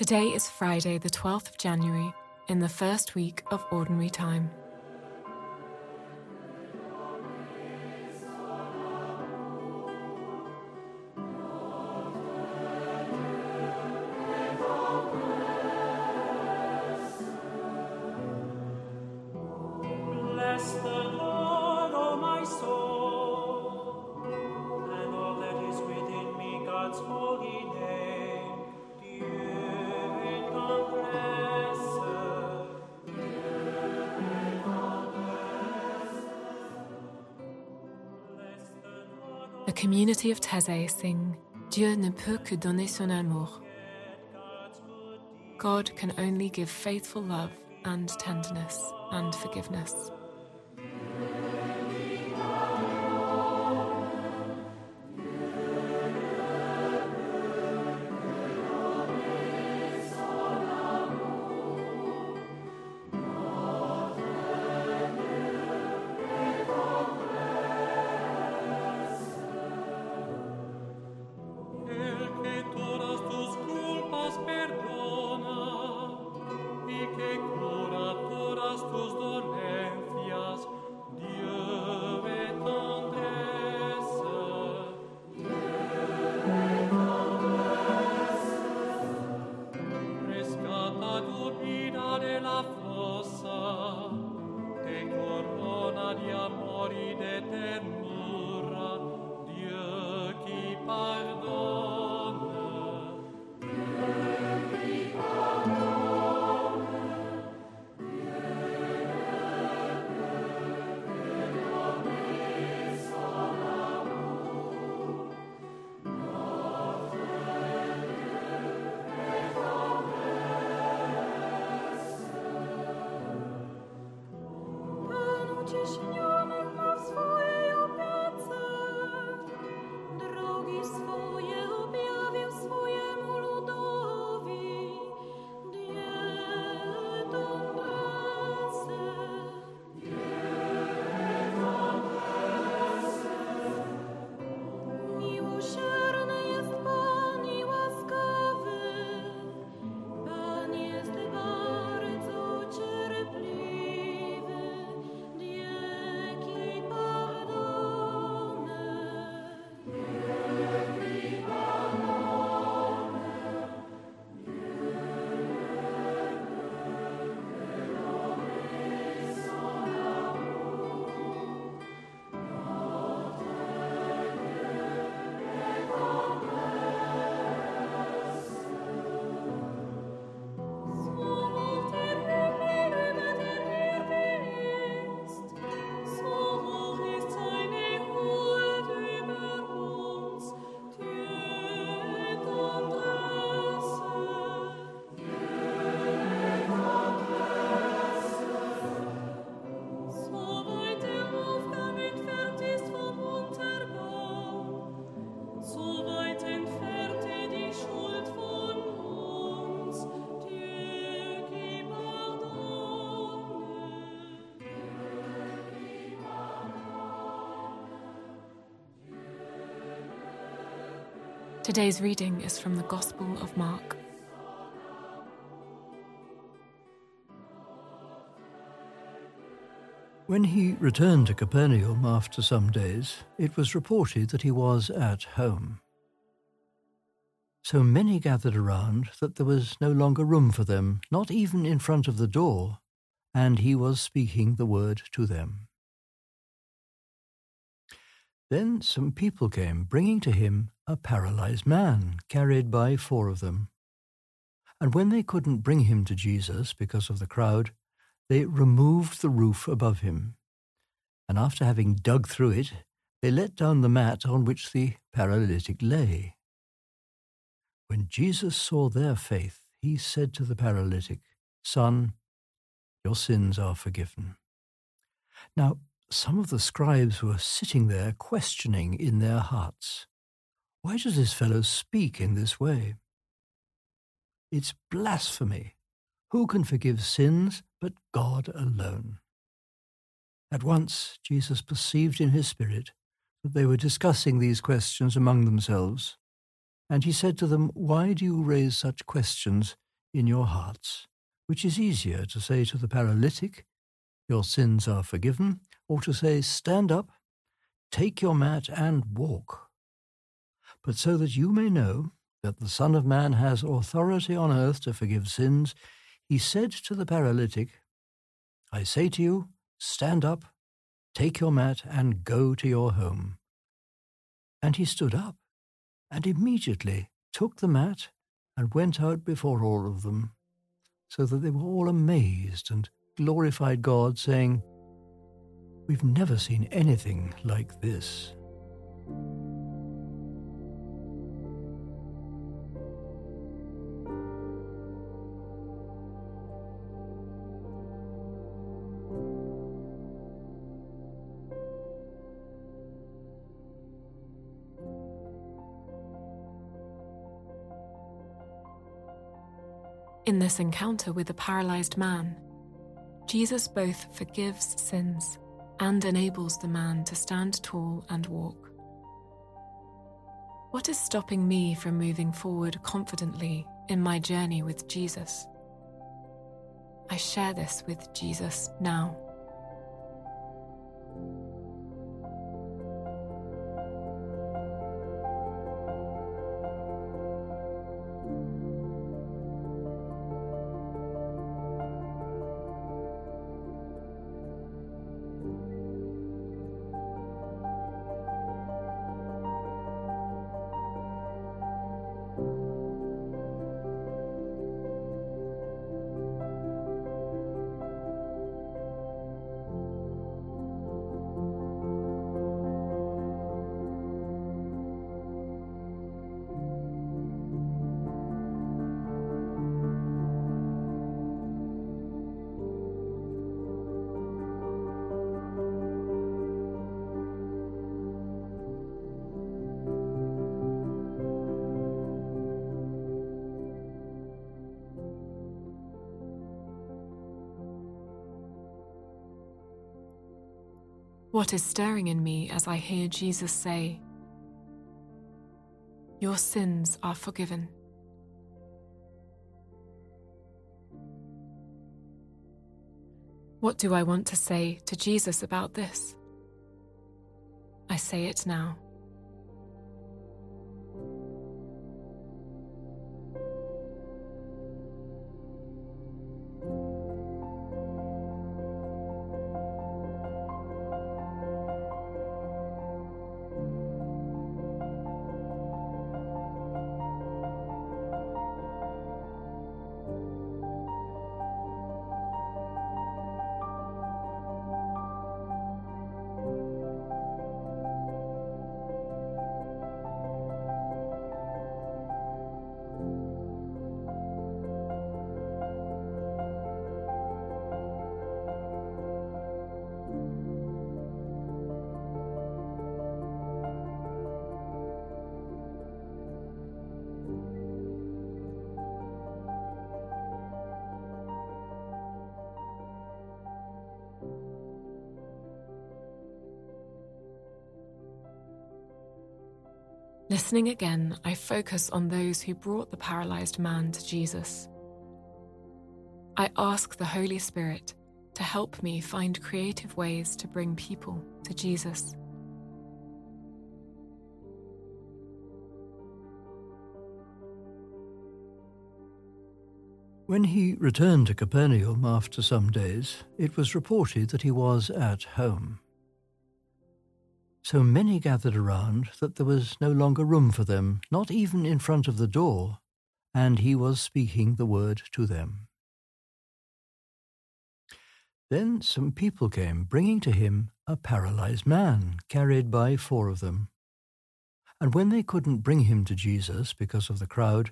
Today is Friday, the 12th of January, in the first week of Ordinary Time. Bless the Lord, The community of Taizé sing Dieu ne peut que donner son amour. God can only give faithful love and tenderness and forgiveness. Today's reading is from the Gospel of Mark. When he returned to Capernaum after some days, it was reported that he was at home. So many gathered around that there was no longer room for them, not even in front of the door, and he was speaking the word to them. Then some people came, bringing to him a paralyzed man, carried by four of them. And when they couldn't bring him to Jesus because of the crowd, they removed the roof above him. And after having dug through it, they let down the mat on which the paralytic lay. When Jesus saw their faith, he said to the paralytic, Son, your sins are forgiven. Now, some of the scribes were sitting there questioning in their hearts, Why does this fellow speak in this way? It's blasphemy. Who can forgive sins but God alone? At once Jesus perceived in his spirit that they were discussing these questions among themselves, and he said to them, Why do you raise such questions in your hearts, which is easier to say to the paralytic, Your sins are forgiven, or to say, Stand up, take your mat, and walk. But so that you may know that the Son of Man has authority on earth to forgive sins, he said to the paralytic, I say to you, stand up, take your mat, and go to your home. And he stood up, and immediately took the mat and went out before all of them, so that they were all amazed and glorified God, saying, We've never seen anything like this. In this encounter with the paralyzed man, Jesus both forgives sins and enables the man to stand tall and walk. What is stopping me from moving forward confidently in my journey with Jesus? I share this with Jesus now. What is stirring in me as I hear Jesus say, Your sins are forgiven? What do I want to say to Jesus about this? I say it now. Listening again, I focus on those who brought the paralyzed man to Jesus. I ask the Holy Spirit to help me find creative ways to bring people to Jesus. When he returned to Capernaum after some days, it was reported that he was at home. So many gathered around that there was no longer room for them, not even in front of the door, and he was speaking the word to them. Then some people came, bringing to him a paralyzed man, carried by four of them. And when they couldn't bring him to Jesus because of the crowd,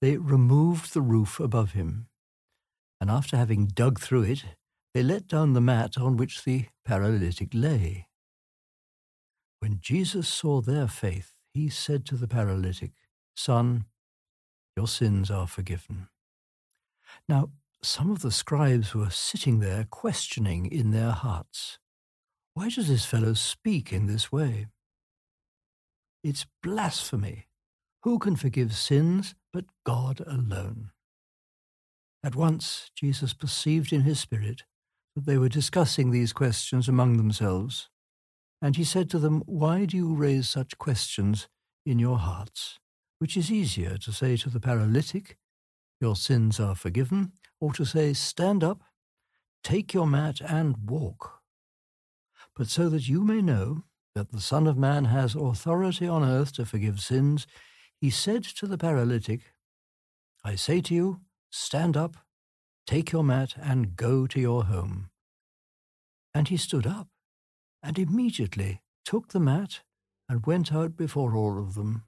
they removed the roof above him. And after having dug through it, they let down the mat on which the paralytic lay. When Jesus saw their faith, he said to the paralytic, Son, your sins are forgiven. Now, some of the scribes were sitting there questioning in their hearts, Why does this fellow speak in this way? It's blasphemy. Who can forgive sins but God alone? At once Jesus perceived in his spirit that they were discussing these questions among themselves, and he said to them, Why do you raise such questions in your hearts? Which is easier to say to the paralytic, Your sins are forgiven, or to say, Stand up, take your mat, and walk? But so that you may know that the Son of Man has authority on earth to forgive sins, he said to the paralytic, I say to you, stand up, take your mat, and go to your home. And he stood up, and immediately took the mat and went out before all of them,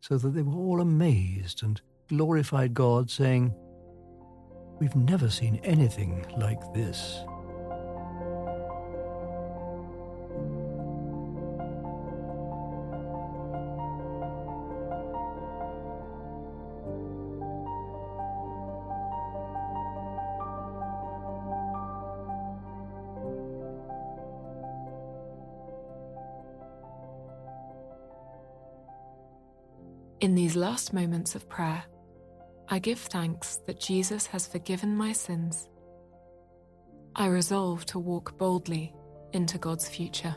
so that they were all amazed and glorified God, saying, We've never seen anything like this. In these last moments of prayer, I give thanks that Jesus has forgiven my sins. I resolve to walk boldly into God's future.